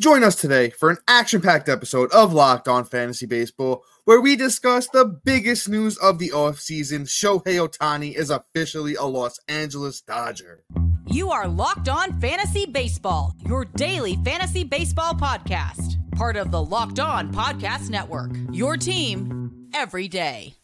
Join us today for an action packed episode of Locked On Fantasy Baseball, where we discuss the biggest news of the offseason. Shohei Ohtani is officially a Los Angeles Dodger. You are Locked On Fantasy Baseball, your daily fantasy baseball podcast, part of the Locked On Podcast Network. Your team every day.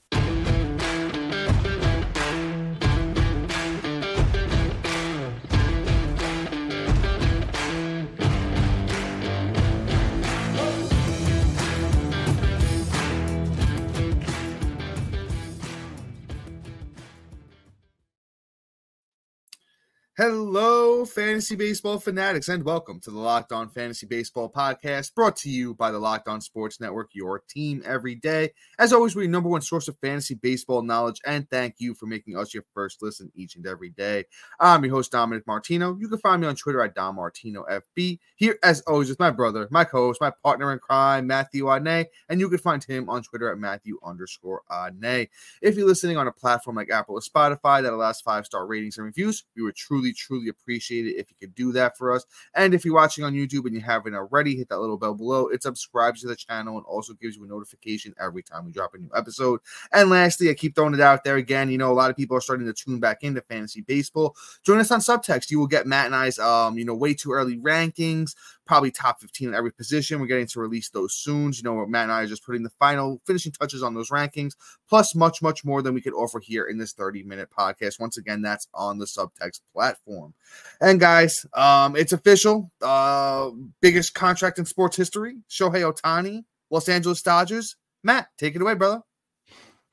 Hello, fantasy baseball fanatics, and welcome to the Locked On Fantasy Baseball podcast brought to you by the Locked On Sports Network, your team every day. As always, we're your number one source of fantasy baseball knowledge, and thank you for making us your first listen each and every day. I'm your host, Dominic Martino. You can find me on Twitter at DomMartinoFB. Here, as always, with my brother, my co host, my partner in crime, Matthew Ane, and you can find him on Twitter at Matthew underscore Ane. If you're listening on a platform like Apple or Spotify that allows five star ratings and reviews, we would truly truly, appreciate it if you could do that for us. And if you're watching on YouTube and you haven't already, hit that little bell below. It subscribes to the channel and also gives you a notification every time we drop a new episode. And lastly, I keep throwing it out there again. You know, a lot of people are starting to tune back into fantasy baseball. Join us on Subtext. You will get Matt and I's, um, you know, way too early rankings probably top 15 in every position. We're getting to release those soon. You know, Matt and I are just putting the final finishing touches on those rankings, plus much, much more than we could offer here in this 30 minute podcast. Once again, that's on the subtext platform. And guys, um, it's official. Uh, biggest contract in sports history. Shohei Ohtani, Los Angeles Dodgers. Matt, take it away, brother.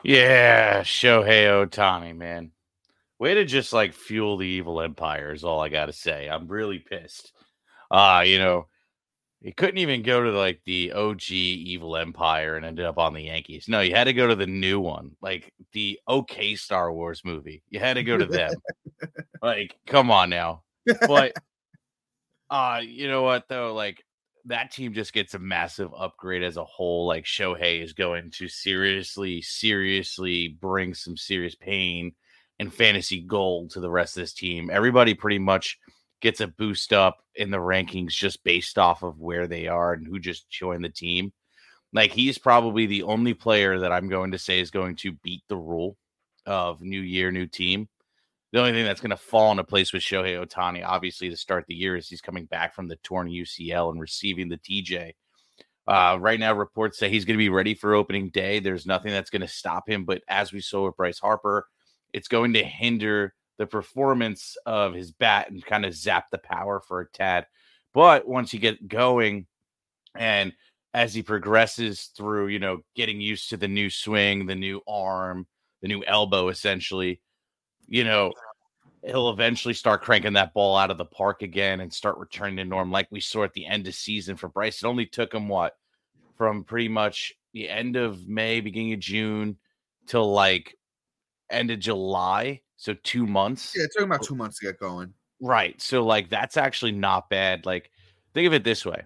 Yeah, Shohei Ohtani, man. Way to just like fuel the evil empire is all I gotta say. I'm really pissed uh, you know, he couldn't even go to like the OG Evil Empire and ended up on the Yankees. No, you had to go to the new one, like the OK Star Wars movie. You had to go to them. like, come on now. But uh, you know what though? Like that team just gets a massive upgrade as a whole. Like Shohei is going to seriously, seriously bring some serious pain and fantasy gold to the rest of this team. Everybody pretty much gets a boost up in the rankings just based off of where they are and who just joined the team. Like he's probably the only player that I'm going to say is going to beat the rule of new year, new team. The only thing that's going to fall into place with Shohei Ohtani, obviously, to start the year, is he's coming back from the torn UCL and receiving the TJ. Uh, right now, reports say he's going to be ready for opening day. There's nothing that's going to stop him. But as we saw with Bryce Harper, it's going to hinder the performance of his bat and kind of zap the power for a tad. But once you get going and as he progresses through, you know, getting used to the new swing, the new arm, the new elbow, essentially, you know, he'll eventually start cranking that ball out of the park again and start returning to norm like we saw at the end of season for Bryce. It only took him what from pretty much the end of May, beginning of June till like end of July so two months. Yeah, it's talking about two months to get going. Right. So like that's actually not bad. Like think of it this way.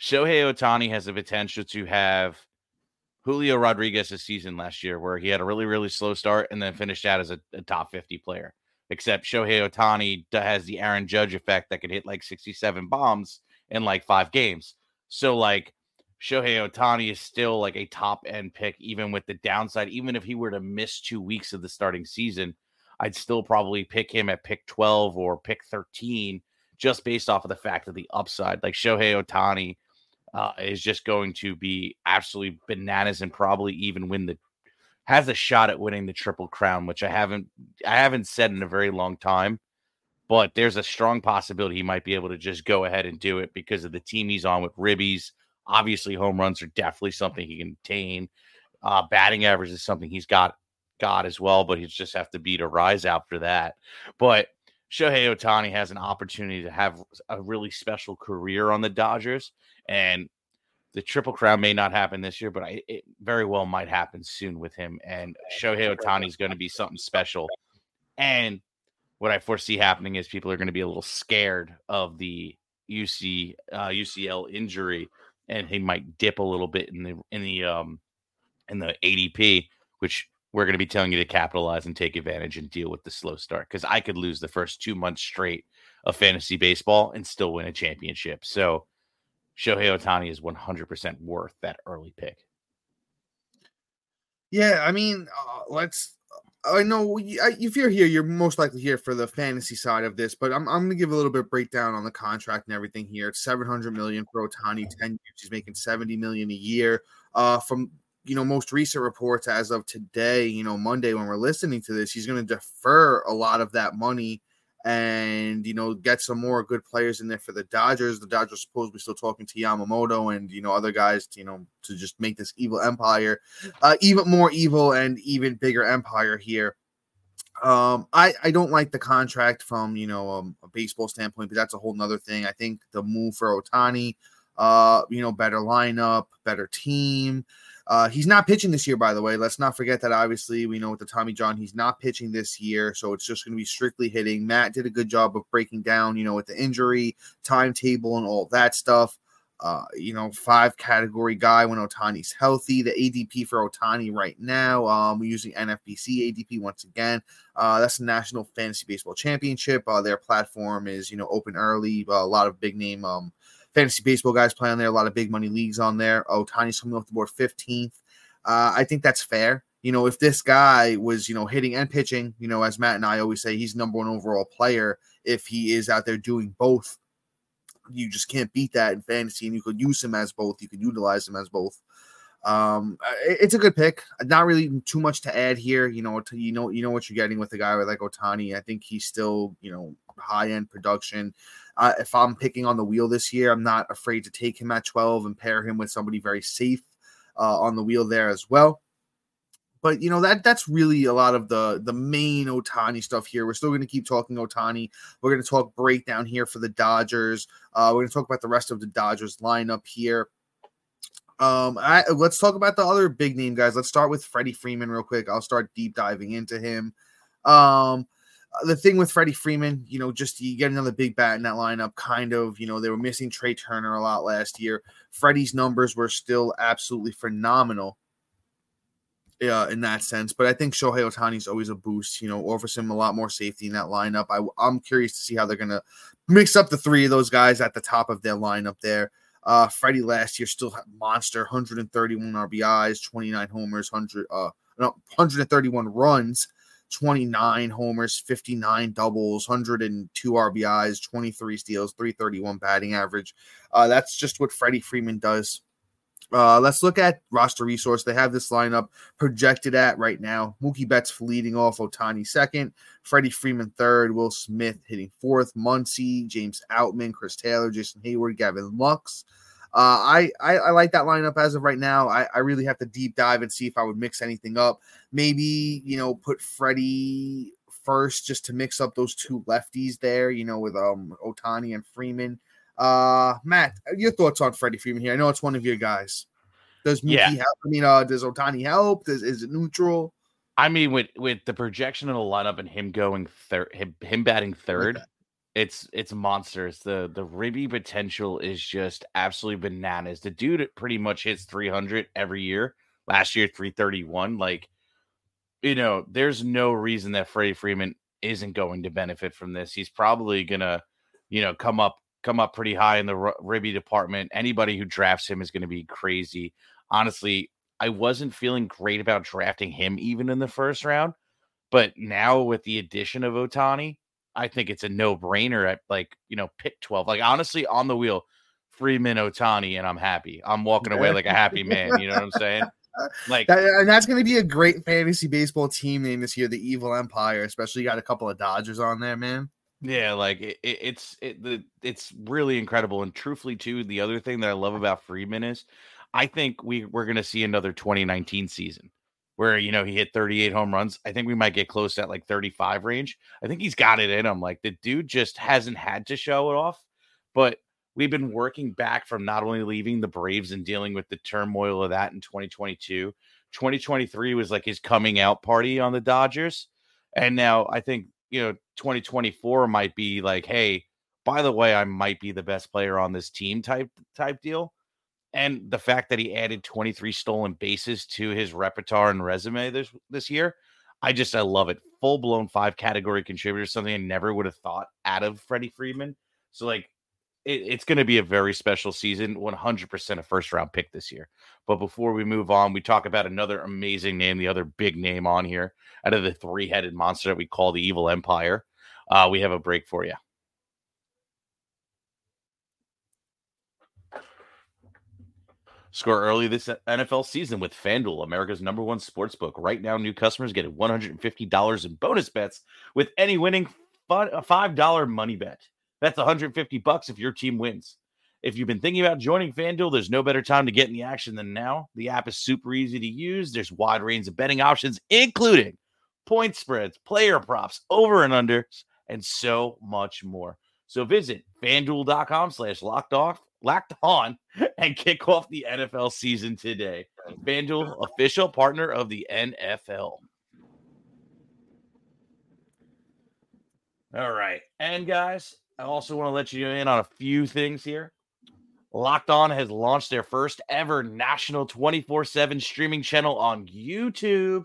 Shohei Ohtani has the potential to have Julio Rodriguez's season last year, where he had a really, really slow start and then finished out as a, a top 50 player. Except Shohei Ohtani has the Aaron Judge effect that could hit like 67 bombs in like five games. So like Shohei Ohtani is still like a top end pick, even with the downside, even if he were to miss two weeks of the starting season I'd still probably pick him at pick 12 or pick 13 just based off of the fact of the upside. Like Shohei Ohtani uh, is just going to be absolutely bananas and probably even win the has a shot at winning the triple crown, which I haven't I haven't said in a very long time. But there's a strong possibility he might be able to just go ahead and do it because of the team he's on with Ribbies. Obviously, home runs are definitely something he can attain. Uh, batting average is something he's got God as well, but he just have to beat a rise after that. But Shohei Ohtani has an opportunity to have a really special career on the Dodgers, and the Triple Crown may not happen this year, but I, it very well might happen soon with him. And Shohei Ohtani is going to be something special. And what I foresee happening is people are going to be a little scared of the UC uh, UCL injury, and he might dip a little bit in the in the um in the ADP, which we're going to be telling you to capitalize and take advantage and deal with the slow start because I could lose the first two months straight of fantasy baseball and still win a championship. So Shohei Ohtani is 100% worth that early pick. Yeah, I mean, uh, let's. I know if you're here, you're most likely here for the fantasy side of this, but I'm, I'm going to give a little bit of breakdown on the contract and everything here. It's 700 million for Ohtani, 10 years. He's making 70 million a year. Uh, from you know most recent reports as of today, you know Monday when we're listening to this, he's going to defer a lot of that money and you know get some more good players in there for the Dodgers. The Dodgers supposedly still talking to Yamamoto and you know other guys, to, you know, to just make this evil empire uh, even more evil and even bigger empire here. Um, I I don't like the contract from you know um, a baseball standpoint, but that's a whole nother thing. I think the move for Ohtani, uh, you know, better lineup, better team. Uh, he's not pitching this year, by the way. Let's not forget that. Obviously, we know with the Tommy John, he's not pitching this year, so it's just going to be strictly hitting. Matt did a good job of breaking down, you know, with the injury timetable and all that stuff. Uh, you know, five category guy when Ohtani's healthy. The ADP for Ohtani right now, um, we're using NFBC ADP once again. Uh, that's the National Fantasy Baseball Championship. Uh, their platform is, you know, open early. a lot of big name um, fantasy baseball guys play on there, a lot of big money leagues on there. Oh, coming off the board 15th. Uh, I think that's fair. You know, if this guy was, you know, hitting and pitching, you know, as Matt and I always say, he's number one overall player. If he is out there doing both, you just can't beat that in fantasy, and you could use him as both. You could utilize him as both. Um, it's a good pick. Not really too much to add here. You know, you know, you know what you're getting with a guy like Ohtani. I think he's still, you know, high end production. Uh, if I'm picking on the wheel this year, I'm not afraid to take him at 12 and pair him with somebody very safe uh, on the wheel there as well. But you know that that's really a lot of the the main Ohtani stuff here. We're still going to keep talking Ohtani. We're going to talk breakdown here for the Dodgers. Uh, we're going to talk about the rest of the Dodgers lineup here. Um, I, let's talk about the other big name guys. Let's start with Freddie Freeman real quick. I'll start deep diving into him. Um, the thing with Freddie Freeman, you know, just you get another big bat in that lineup. Kind of, you know, they were missing Trea Turner a lot last year. Freddie's numbers were still absolutely phenomenal. Uh, in that sense, but I think Shohei Ohtani is always a boost. You know, offers him a lot more safety in that lineup. I, I'm curious to see how they're gonna mix up the three of those guys at the top of their lineup there. Uh, Freddie last year still had monster 131 RBIs, 29 homers, 100 uh no, 131 runs. 29 homers, 59 doubles, 102 RBIs, 23 steals, 331 batting average. Uh, that's just what Freddie Freeman does. Uh, let's look at roster resource. They have this lineup projected at right now. Mookie Betts leading off, Ohtani second, Freddie Freeman third, Will Smith hitting fourth, Muncy, James Outman, Chris Taylor, Jason Heyward, Gavin Lux. Uh, I, I, I like that lineup as of right now. I, I really have to deep dive and see if I would mix anything up. Maybe you know put Freddie first just to mix up those two lefties there. You know with um Ohtani and Freeman. Uh, Matt, your thoughts on Freddie Freeman here? I know it's one of your guys. Does Mookie yeah. help? I mean, uh, does Ohtani help? Does is it neutral? I mean, with with the projection of the lineup and him going third, him, him batting third, it's it's monsters. The the Ribby potential is just absolutely bananas. The dude pretty much hits 300 every year. Last year 331. Like, you know, there's no reason that Freddie Freeman isn't going to benefit from this. He's probably gonna, you know, come up come up pretty high in the Ribby department. Anybody who drafts him is going to be crazy. Honestly, I wasn't feeling great about drafting him even in the first round, but now with the addition of Ohtani, I think it's a no brainer at like, you know, pick 12. Like, honestly, on the wheel, Freeman Ohtani, and I'm happy. I'm walking away like a happy man. You know what I'm saying? Like, that, and that's going to be a great fantasy baseball team name this year, the Evil Empire. Especially, you got a couple of Dodgers on there, man. Yeah, like it, it, it's it, the, it's really incredible. And truthfully, too, the other thing that I love about Freeman is, I think we we're going to see another 2019 season where you know he hit 38 home runs. I think we might get close that like 35 range. I think he's got it in him. Like the dude just hasn't had to show it off, but we've been working back from not only leaving the Braves and dealing with the turmoil of that in 2022. 2023 was like his coming out party on the Dodgers. And now I think, you know, 2024 might be like, hey, by the way, I might be the best player on this team type type deal and the fact that he added 23 stolen bases to his repertoire and resume this this year, I just I love it. Full blown five category contributor, something I never would have thought out of Freddie Freeman. So like it, it's going to be a very special season. 100% a first round pick this year. But before we move on, we talk about another amazing name, the other big name on here out of the three headed monster that we call the Evil Empire. Uh, we have a break for you. Score early this NFL season with FanDuel, America's number one sports book. Right now, new customers get $150 in bonus bets with any winning $5 money bet. That's 150 bucks if your team wins. If you've been thinking about joining FanDuel, there's no better time to get in the action than now. The app is super easy to use. There's wide range of betting options, including point spreads, player props, over and unders, and so much more. So visit fanduel.com slash locked off, locked on, and kick off the NFL season today. FanDuel, official partner of the NFL. All right. And guys, I also want to let you in on a few things here. Locked On has launched their first ever national 24 7 streaming channel on YouTube.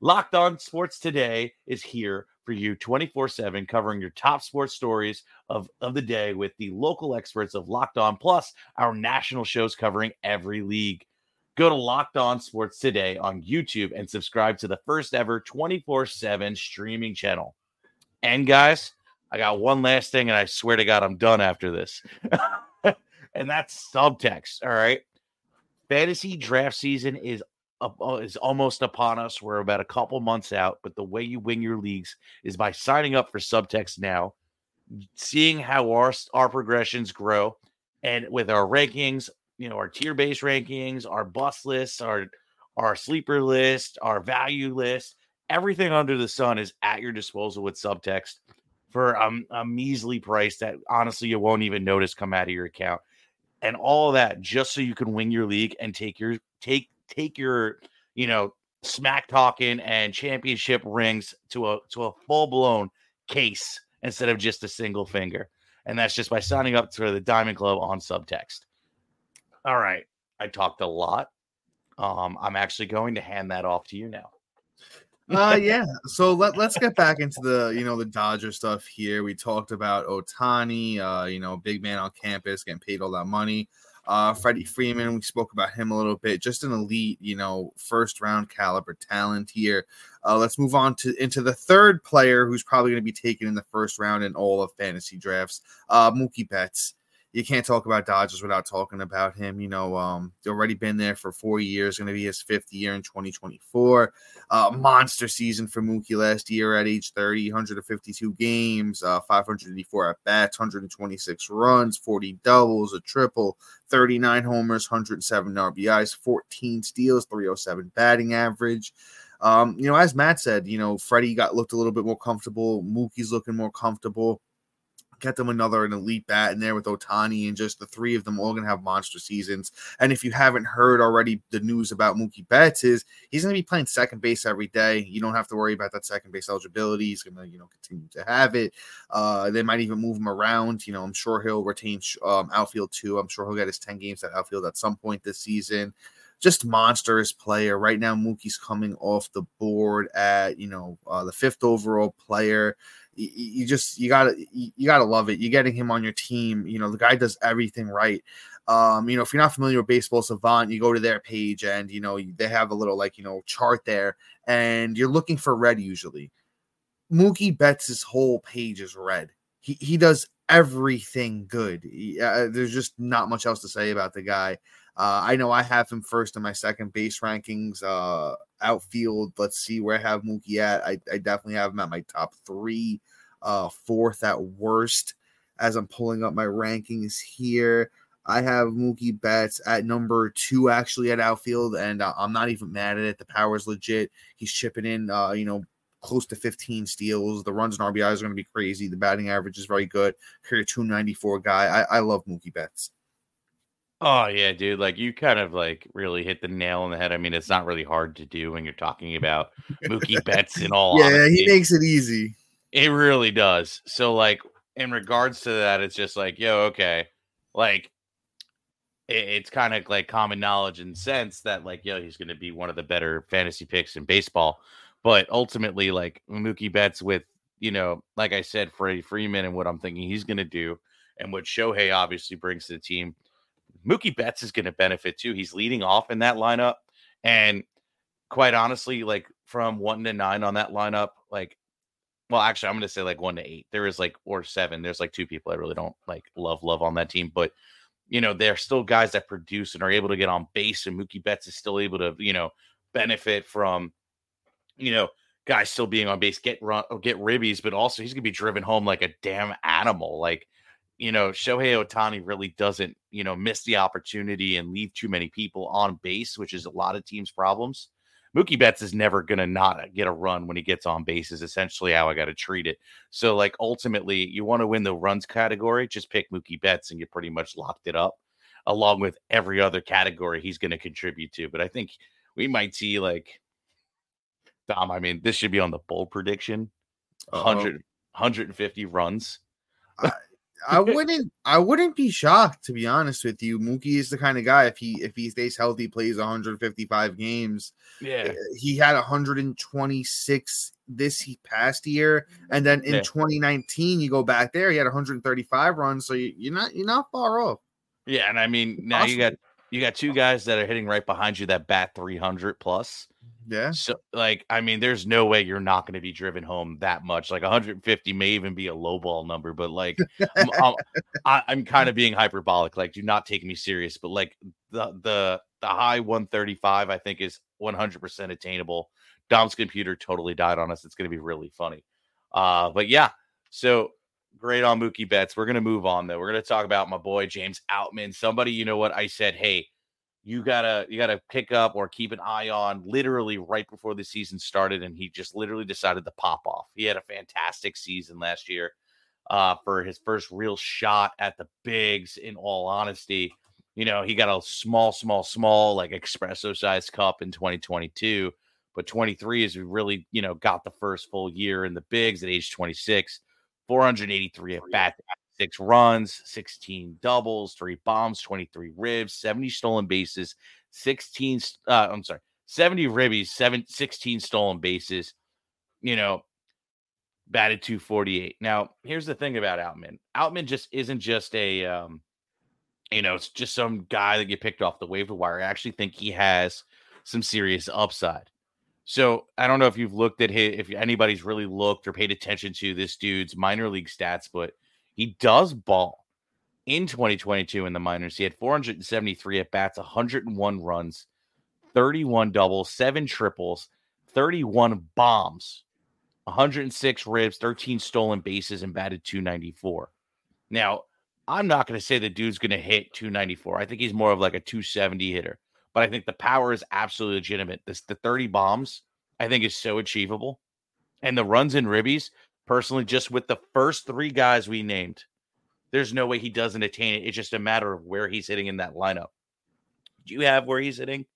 Locked On Sports Today is here for you 24 7, covering your top sports stories of, of the day with the local experts of Locked On, plus our national shows covering every league. Go to Locked On Sports Today on YouTube and subscribe to the first ever 24 7 streaming channel. And guys, I got one last thing, and I swear to God, I'm done after this. and that's subtext. All right. Fantasy draft season is is almost upon us. We're about a couple months out, but the way you win your leagues is by signing up for Subtext now, seeing how our our progressions grow, and with our rankings, you know, our tier based rankings, our bus lists, our our sleeper list, our value list, everything under the sun is at your disposal with Subtext for um, a measly price that honestly you won't even notice come out of your account and all of that just so you can win your league and take your take take your, you know, smack talking and championship rings to a to a full blown case instead of just a single finger. And that's just by signing up for the Diamond Club on subtext. All right. I talked a lot. Um, I'm actually going to hand that off to you now. uh yeah. So let, let's get back into the you know the Dodger stuff here. We talked about Ohtani, uh, you know, big man on campus getting paid all that money. Uh, Freddie Freeman, we spoke about him a little bit. Just an elite, you know, first round caliber talent here. Uh, let's move on to into the third player who's probably going to be taken in the first round in all of fantasy drafts. Uh, Mookie Betts you can't talk about Dodgers without talking about him. You know, um, already been there for four years, going to be his fifth year in 2024. Uh, monster season for Mookie last year at age 30, 152 games, uh, 584 at bats, 126 runs, 40 doubles, a triple, 39 homers, 107 RBIs, 14 steals, 307 batting average. Um, you know, as Matt said, you know, Freddie got looked a little bit more comfortable. Mookie's looking more comfortable get them another an elite bat in there with Ohtani and just the three of them all gonna have monster seasons. And if you haven't heard already, the news about Mookie Betts is he's gonna be playing second base every day. You don't have to worry about that second base eligibility. He's gonna you know continue to have it. Uh, they might even move him around. You know, I'm sure he'll retain um, outfield too. I'm sure he'll get his 10 games at outfield at some point this season just monstrous player. Right now, Mookie's coming off the board at you know uh, the fifth overall player you, just you gotta you gotta love it. You're getting him on your team. You know the guy does everything right. Um, you know, if you're not familiar with Baseball Savant, you go to their page and you know they have a little like you know chart there, and you're looking for red usually. Mookie Betts' whole page is red. He he does everything good. He, uh, there's just not much else to say about the guy. Uh, I know I have him first in my second base rankings. Uh, outfield, let's see where I have Mookie at. I, I definitely have him at my top three, uh, fourth at worst. As I'm pulling up my rankings here, I have Mookie Betts at number two, actually at outfield, and uh, I'm not even mad at it. The power is legit. He's chipping in, uh, you know, close to 15 steals. The runs and RBIs are going to be crazy. The batting average is very good. Career 294 guy. I, I love Mookie Betts. Oh yeah, dude. Like you kind of like really hit the nail on the head. I mean, it's not really hard to do when you're talking about Mookie Betts and all. yeah, honesty. he makes it easy. It really does. So like in regards to that, it's just like, yo, okay. Like it, it's kind of like common knowledge and sense that like, yo, he's gonna be one of the better fantasy picks in baseball. But ultimately, like Mookie Betts with, you know, like I said, Freddie Freeman and what I'm thinking he's gonna do and what Shohei obviously brings to the team, Mookie Betts is going to benefit too. He's leading off in that lineup. And quite honestly, like from one to nine on that lineup, like, well, actually, I'm going to say like one to eight. There is like, or seven. There's like two people I really don't like love, love on that team. But, you know, they're still guys that produce and are able to get on base. And Mookie Betts is still able to, you know, benefit from, you know, guys still being on base, get run, or get ribbies, but also he's gonna be driven home like a damn animal. Like, you know, Shohei Ohtani really doesn't, you know, miss the opportunity and leave too many people on base, which is a lot of teams' problems. Mookie Betts is never gonna not get a run when he gets on base. Is essentially how I got to treat it. So, like, ultimately, you want to win the runs category, just pick Mookie Betts, and you pretty much locked it up, along with every other category he's going to contribute to. But I think we might see like Dom, I mean, this should be on the bold prediction. 100, 150 runs. I, I wouldn't I wouldn't be shocked to be honest with you. Mookie is the kind of guy if he if he stays healthy, plays 155 games. Yeah. eh, He had 126 this past year, and then in Yeah. 2019, you go back there, he had 135 runs. So you, you're not you're not far off. Yeah, and I mean, now you got you got two guys that are hitting right behind you that bat 300 plus. Yeah. So, like, I mean, there's no way you're not going to be driven home that much. Like 150 may even be a low ball number, but like, I'm, I'm, I- I'm kind of being hyperbolic. Like, do not take me serious. But like the the the high 135, I think is 100% attainable. Dom's computer totally died on us. It's going to be really funny. Uh, but yeah, so great on Mookie Betts. We're going to move on though. We're going to talk about my boy James Outman. Somebody, you know what I said? Hey, you gotta you gotta pick up or keep an eye on literally right before the season started and he just literally decided to pop off. He had a fantastic season last year uh for his first real shot at the bigs in all honesty. You know he got a small small small like espresso sized cup in 2022 but 23 is really you know got the first full year in the bigs at age 26 483 at bat six runs, 16 doubles, three bombs, 23 ribs, 70 stolen bases, 16, uh, I'm sorry, 70 ribbies, seven, 16 stolen bases, you know, batted 248. Now, here's the thing about Outman. Outman just isn't just a, um, you know, it's just some guy that you picked off the waiver wire. I actually think he has some serious upside. So I don't know if you've looked at his, if anybody's really looked or paid attention to this dude's minor league stats, but he does ball in 2022 in the minors. He had 473 at bats, 101 runs, 31 doubles, seven triples, 31 bombs, 106 ribs, 13 stolen bases, and batted 294. Now, I'm not going to say the dude's going to hit 294. I think he's more of like a 270 hitter, but I think the power is absolutely legitimate. This the 30 bombs, I think, is so achievable. And the runs and ribbies, personally, just with the first three guys we named, there's no way he doesn't attain it. It's just a matter of where he's hitting in that lineup. Do you have where he's hitting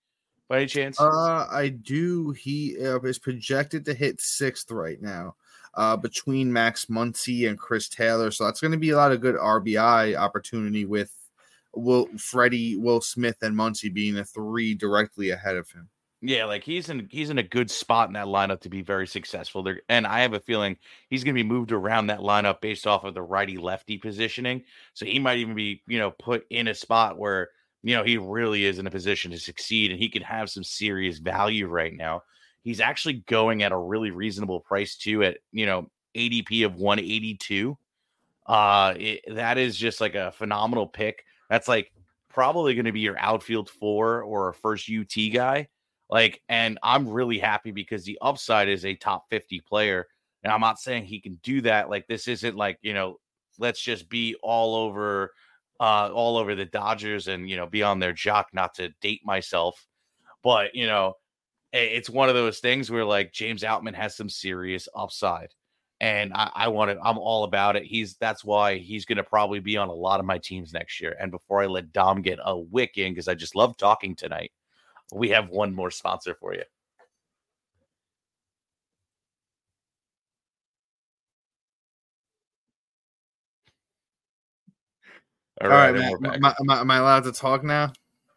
by any chance? Uh, I do. He uh, is projected to hit sixth right now, uh, between Max Muncy and Chris Taylor. So that's going to be a lot of good RBI opportunity with Will Freddie, Will Smith, and Muncy being the three directly ahead of him. Yeah, like he's in he's in a good spot in that lineup to be very successful. There, and I have a feeling he's going to be moved around that lineup based off of the righty lefty positioning. So he might even be, you know, put in a spot where you know he really is in a position to succeed, and he could have some serious value right now. He's actually going at a really reasonable price too, at you know ADP of 182. Uh, it, that is just like a phenomenal pick. That's like probably going to be your outfield four or a first UT guy. Like, and I'm really happy because the upside is a top 50 player. And I'm not saying he can do that. Like, this isn't like, you know, let's just be all over, uh, all over the Dodgers and, you know, be on their jock, not to date myself. But, you know, it's one of those things where like James Outman has some serious upside. And I, I want to, I'm all about it. He's that's why he's to probably be on a lot of my teams next year. And before I let Dom get a wick in, because I just love talking tonight, we have one more sponsor for you. All right, and man. Am I, am I- am I allowed to talk now?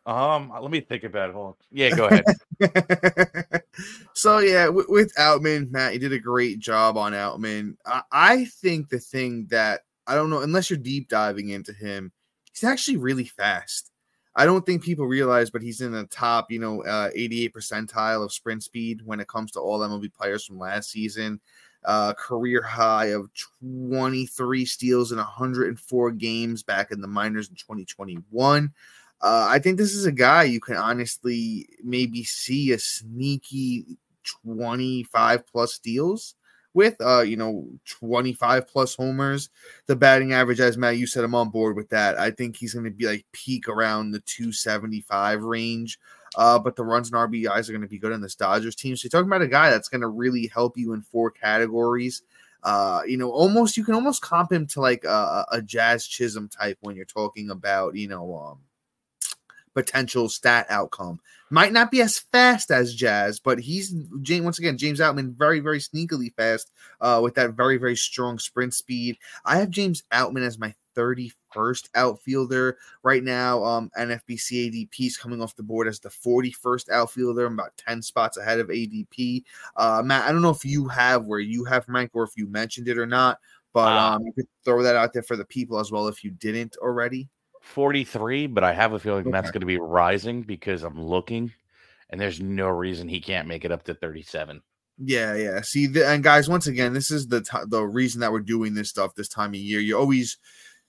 Um, let me think about it. Hold on. Yeah, go ahead. so yeah, with, with Outman, Matt, you did a great job on Outman. I, I think the thing that I don't know unless you're deep diving into him. He's actually really fast. I don't think people realize, but he's in the top, you know, uh, 88 percentile of sprint speed when it comes to all MLB players from last season. Uh, career high of 23 steals in 104 games back in the minors in 2021. Uh, I think this is a guy you can honestly maybe see a sneaky 25 plus steals with uh you know 25 plus homers the batting average as matt you said i'm on board with that. I think he's going to be like peak around the 275 range uh but the runs and rbis are going to be good on this dodgers team. So you're talking about a guy that's going to really help you in four categories uh you know almost you can almost comp him to like a, a jazz chisholm type when you're talking about you know um potential stat outcome. Might not be as fast as Jazz, but he's James once again James Outman very very sneakily fast uh, with that very very strong sprint speed. I have James Outman as my 31st outfielder right now. Um, NFBC ADP is coming off the board as the 41st outfielder. I'm about 10 spots ahead of ADP. Uh, Matt, I don't know if you have where you have Frank or if you mentioned it or not, but um, you could throw that out there for the people as well if you didn't already. 43, but I have a feeling okay. that's going to be rising because I'm looking and there's no reason he can't make it up to 37. Yeah, yeah. See, the, and guys, once again, this is the t- the reason that we're doing this stuff this time of year. You always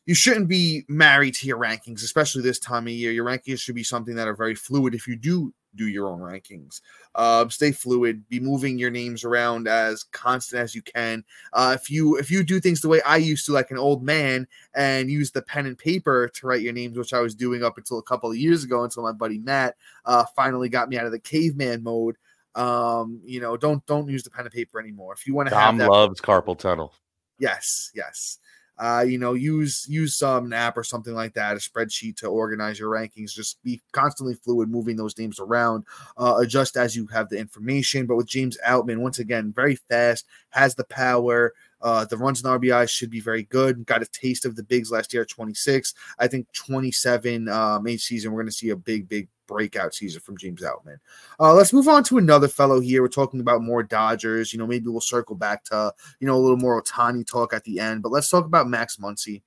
you shouldn't be married to your rankings, especially this time of year. Your rankings should be something that are very fluid. If you do do your own rankings. Uh, stay fluid. Be moving your names around as constant as you can. Uh, if you if you do things the way I used to, like an old man, and use the pen and paper to write your names, which I was doing up until a couple of years ago, until my buddy Matt uh, finally got me out of the caveman mode. Um, you know, don't don't use the pen and paper anymore. If you want to have that, loves carpal tunnel. Yes, yes uh, you know, use use some app or something like that, a spreadsheet to organize your rankings. Just be constantly fluid, moving those names around, uh, adjust as you have the information. But with James Outman, once again, very fast, has the power. Uh, the runs and RBI should be very good. Got a taste of the bigs last year at 26. I think 27 um, each season, we're going to see a big, big breakout season from James Outman. Uh, let's move on to another fellow here. We're talking about more Dodgers. You know, maybe we'll circle back to, you know, a little more Ohtani talk at the end, but let's talk about Max Muncy.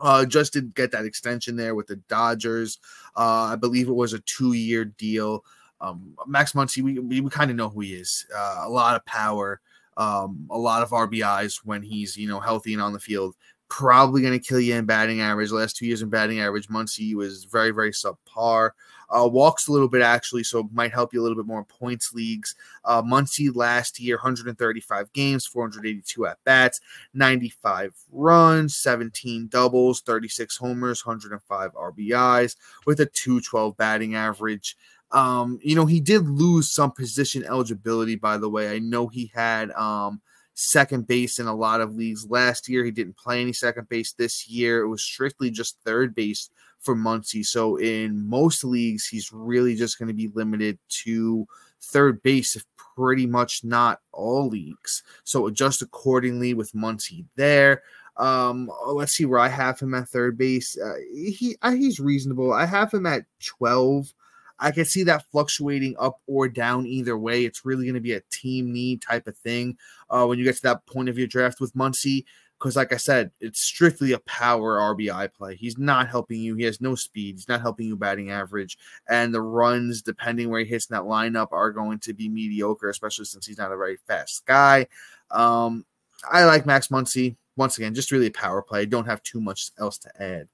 Uh, just didn't get that extension there with the Dodgers. Uh, I believe it was a two year deal. Um, Max Muncy, we, we, we kind of know who he is. Uh, a lot of power, um, a lot of RBIs when he's, you know, healthy and on the field probably going to kill you in batting average. Last two years in batting average, Muncy was very, very subpar. Uh, walks a little bit actually, so might help you a little bit more in points leagues. Uh, Muncy last year, 135 games, 482 at bats, 95 runs, 17 doubles, 36 homers, 105 RBIs, with a 212 batting average. Um, you know, he did lose some position eligibility, by the way. I know he had um second base in a lot of leagues last year. He didn't play any second base this year. It was strictly just third base for Muncy. So in most leagues, he's really just going to be limited to third base, if pretty much not all leagues. So adjust accordingly with Muncy there. Um, let's see where I have him at third base. Uh, he uh, he's reasonable. I have him at 12. I can see that fluctuating up or down either way. It's really going to be a team need type of thing uh, when you get to that point of your draft with Muncy. Because, like I said, it's strictly a power RBI play. He's not helping you. He has no speed. He's not helping you batting average. And the runs, depending where he hits in that lineup, are going to be mediocre, especially since he's not a very fast guy. Um, I like Max Muncy. Once again, just really a power play. Don't have too much else to add.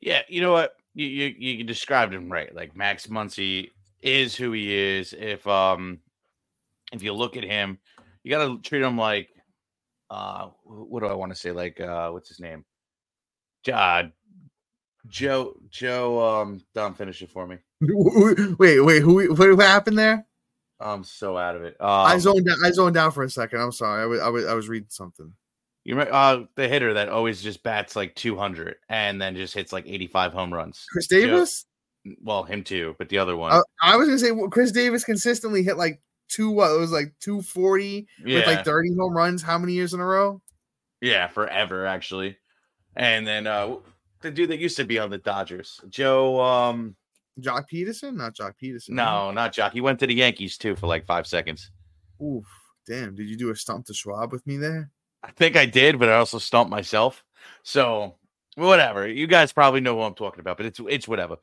Yeah, you know what? You, you you described him right. Like Max Muncy is who he is. If um if you look at him, you got to treat him like uh what do I want to say? Like uh what's his name? Uh, Joe Joe um Dom finish it for me. wait, wait, who what happened there? I'm so out of it. Um, I zoned down, I zoned down for a second. I'm sorry. I was I was I was reading something. You remember uh, the hitter that always just bats like 200 and then just hits like 85 home runs. Chris Davis. Joe, well, him too, but the other one. Uh, I was gonna say well, Chris Davis consistently hit like two. What it was like 240 yeah. with like 30 home runs. How many years in a row? Yeah, forever actually. And then uh the dude that used to be on the Dodgers, Joe. um Joc Pederson, not Jock Peterson. No, not Jock. He went to the Yankees too for like five seconds. Oof, damn! Did you do a stump to Schwab with me there? I think I did, but I also stumped myself. So whatever. You guys probably know what I'm talking about, but it's it's whatever.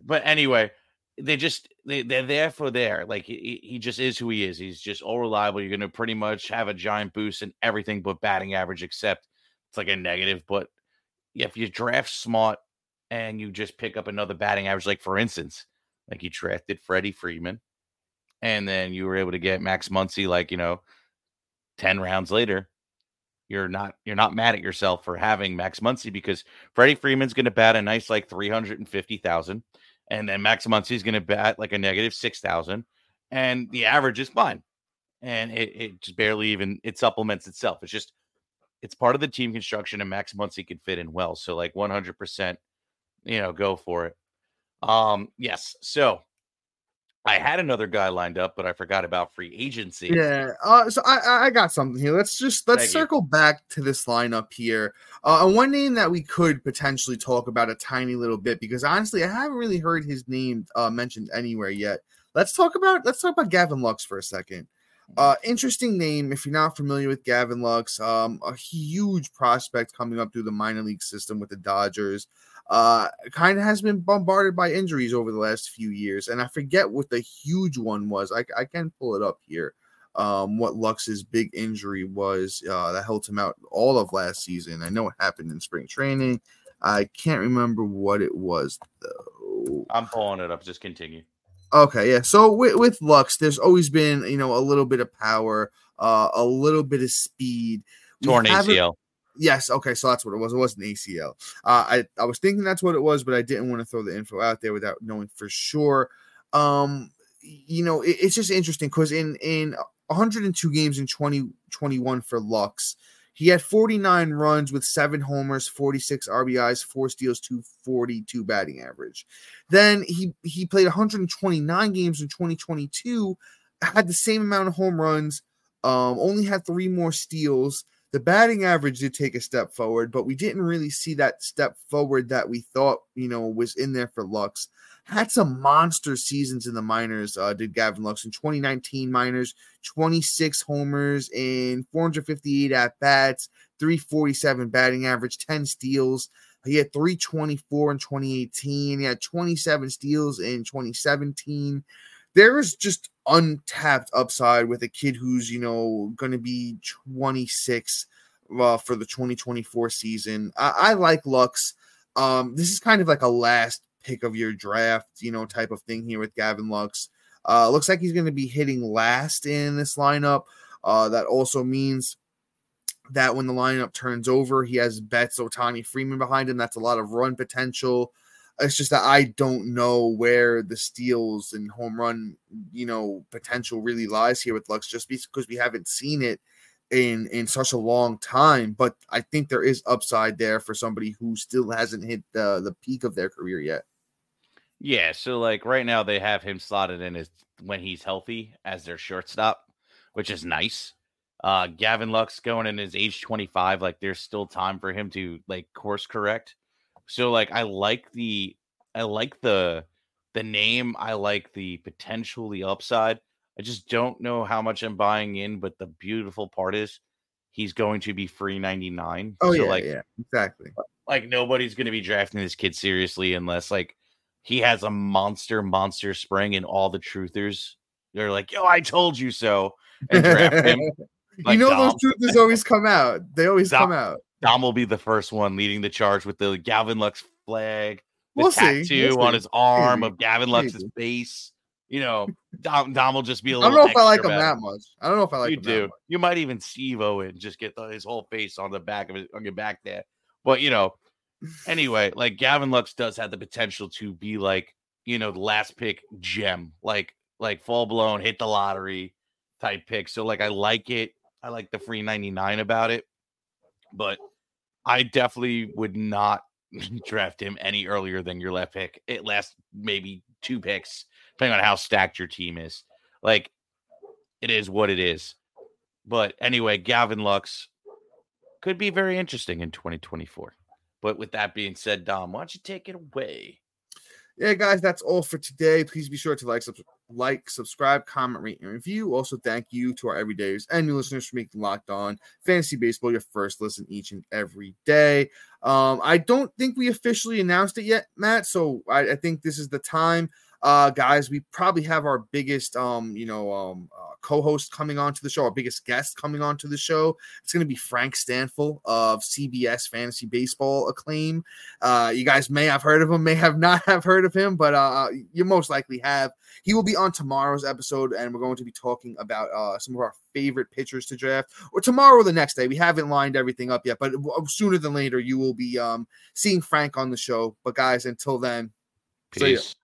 But anyway, they just they, they're there for there. Like he, he just is who he is. He's just all reliable. You're gonna pretty much have a giant boost in everything but batting average, except it's like a negative. But if you draft smart and you just pick up another batting average, like for instance, like you drafted Freddie Freeman, and then you were able to get Max Muncy, like you know, ten rounds later, you're not you're not mad at yourself for having Max Muncy because Freddie Freeman's going to bat a nice like three hundred and fifty thousand, and then Max Muncy's going to bat like a negative six thousand, and the average is fine, and it, it just barely even it supplements itself. It's just it's part of the team construction, and Max Muncy can fit in well. So like one hundred percent, you know, go for it. Um, yes. So I had another guy lined up, but I forgot about free agency. Yeah. Uh, so I I got something here. Let's just let's Thank you. circle back to this lineup here. Uh, and one name that we could potentially talk about a tiny little bit because honestly, I haven't really heard his name uh, mentioned anywhere yet. Let's talk about let's talk about Gavin Lux for a second. Uh, interesting name if you're not familiar with Gavin Lux. Um, a huge prospect coming up through the minor league system with the Dodgers. Uh, kind of has been bombarded by injuries over the last few years, and I forget what the huge one was. I, I can pull it up here. Um, what Lux's big injury was uh, that held him out all of last season. I know it happened in spring training. I can't remember what it was though. I'm pulling it up. Just continue. Okay, yeah. So with, with Lux, there's always been you know a little bit of power, uh, a little bit of speed. Torn ACL. Yes, okay, so that's what it was. It wasn't ACL. Uh, I I was thinking that's what it was, but I didn't want to throw the info out there without knowing for sure. Um, you know, it- it's just interesting because in in 102 games in 2021 for Lux, he had 49 runs with seven homers, 46 RBIs, four steals, 242 batting average. Then he he played 129 games in 2022, had the same amount of home runs, um, only had three more steals. The batting average did take a step forward, but we didn't really see that step forward that we thought, you know, was in there for Lux. Had some monster seasons in the minors, uh, did Gavin Lux in 2019 minors, 26 homers in 458 at bats, 347 batting average, 10 steals. He had 324 in 2018. He had 27 steals in 2017 there is just untapped upside with a kid who's you know going to be 26 uh, for the 2024 season. I, I like Lux. Um, this is kind of like a last pick of your draft, you know, type of thing here with Gavin Lux. Uh, looks like he's going to be hitting last in this lineup. Uh, that also means that when the lineup turns over, he has Betts, Ohtani, Freeman behind him. That's a lot of run potential. It's just that I don't know where the steals and home run, you know, potential really lies here with Lux, just because we haven't seen it in in such a long time. But I think there is upside there for somebody who still hasn't hit the the peak of their career yet. Yeah, so like right now they have him slotted in as when he's healthy as their shortstop, which is nice. Uh Gavin Lux going in his age 25, like there's still time for him to like course correct. So like I like the I like the the name, I like the potential, the upside. I just don't know how much I'm buying in, but the beautiful part is he's going to be free 99. Oh so yeah, like yeah, exactly. Uh, like nobody's going to be drafting this kid seriously unless like he has a monster monster spring and all the truthers they're like yo i told you so and draft him like you know Dom. those truths always come out. They always Dom- come out. Dom will be the first one leading the charge with the gavin lux flag the We'll see. tattoo We'll on see. his arm Maybe. of gavin lux's Maybe. face you know dom, dom will just be a I little I don't know if I like him better. that much. I don't know if I like you him do. that much. You might even Steve O and just get the, his whole face on the back of it on your back there. But you know, anyway, like Gavin Lux does have the potential to be like you know the last pick gem, like like full blown hit the lottery type pick. So like I like it. I like the free ninety nine about it, but I definitely would not draft him any earlier than your left pick. It lasts maybe two picks, depending on how stacked your team is. Like it is what it is. But anyway, Gavin Lux could be very interesting in 2024. But with that being said, Dom, why don't you take it away? Yeah, guys, that's all for today. Please be sure to like, sub- like, subscribe, comment, rate, and review. Also, thank you to our everydayers and new listeners for making Locked On Fantasy Baseball your first listen each and every day. Um, I don't think we officially announced it yet, Matt. So I, I think this is the time uh, guys, we probably have our biggest, um, you know, um, uh, co-host coming on to the show, our biggest guest coming on to the show. It's going to be Frank Stampfel of CBS Fantasy Baseball acclaim. Uh, you guys may have heard of him, may have not have heard of him, but uh, you most likely have. He will be on tomorrow's episode, and we're going to be talking about uh, some of our favorite pitchers to draft, or tomorrow or the next day. We haven't lined everything up yet, but sooner than later, you will be um, seeing Frank on the show. But guys, until then, peace.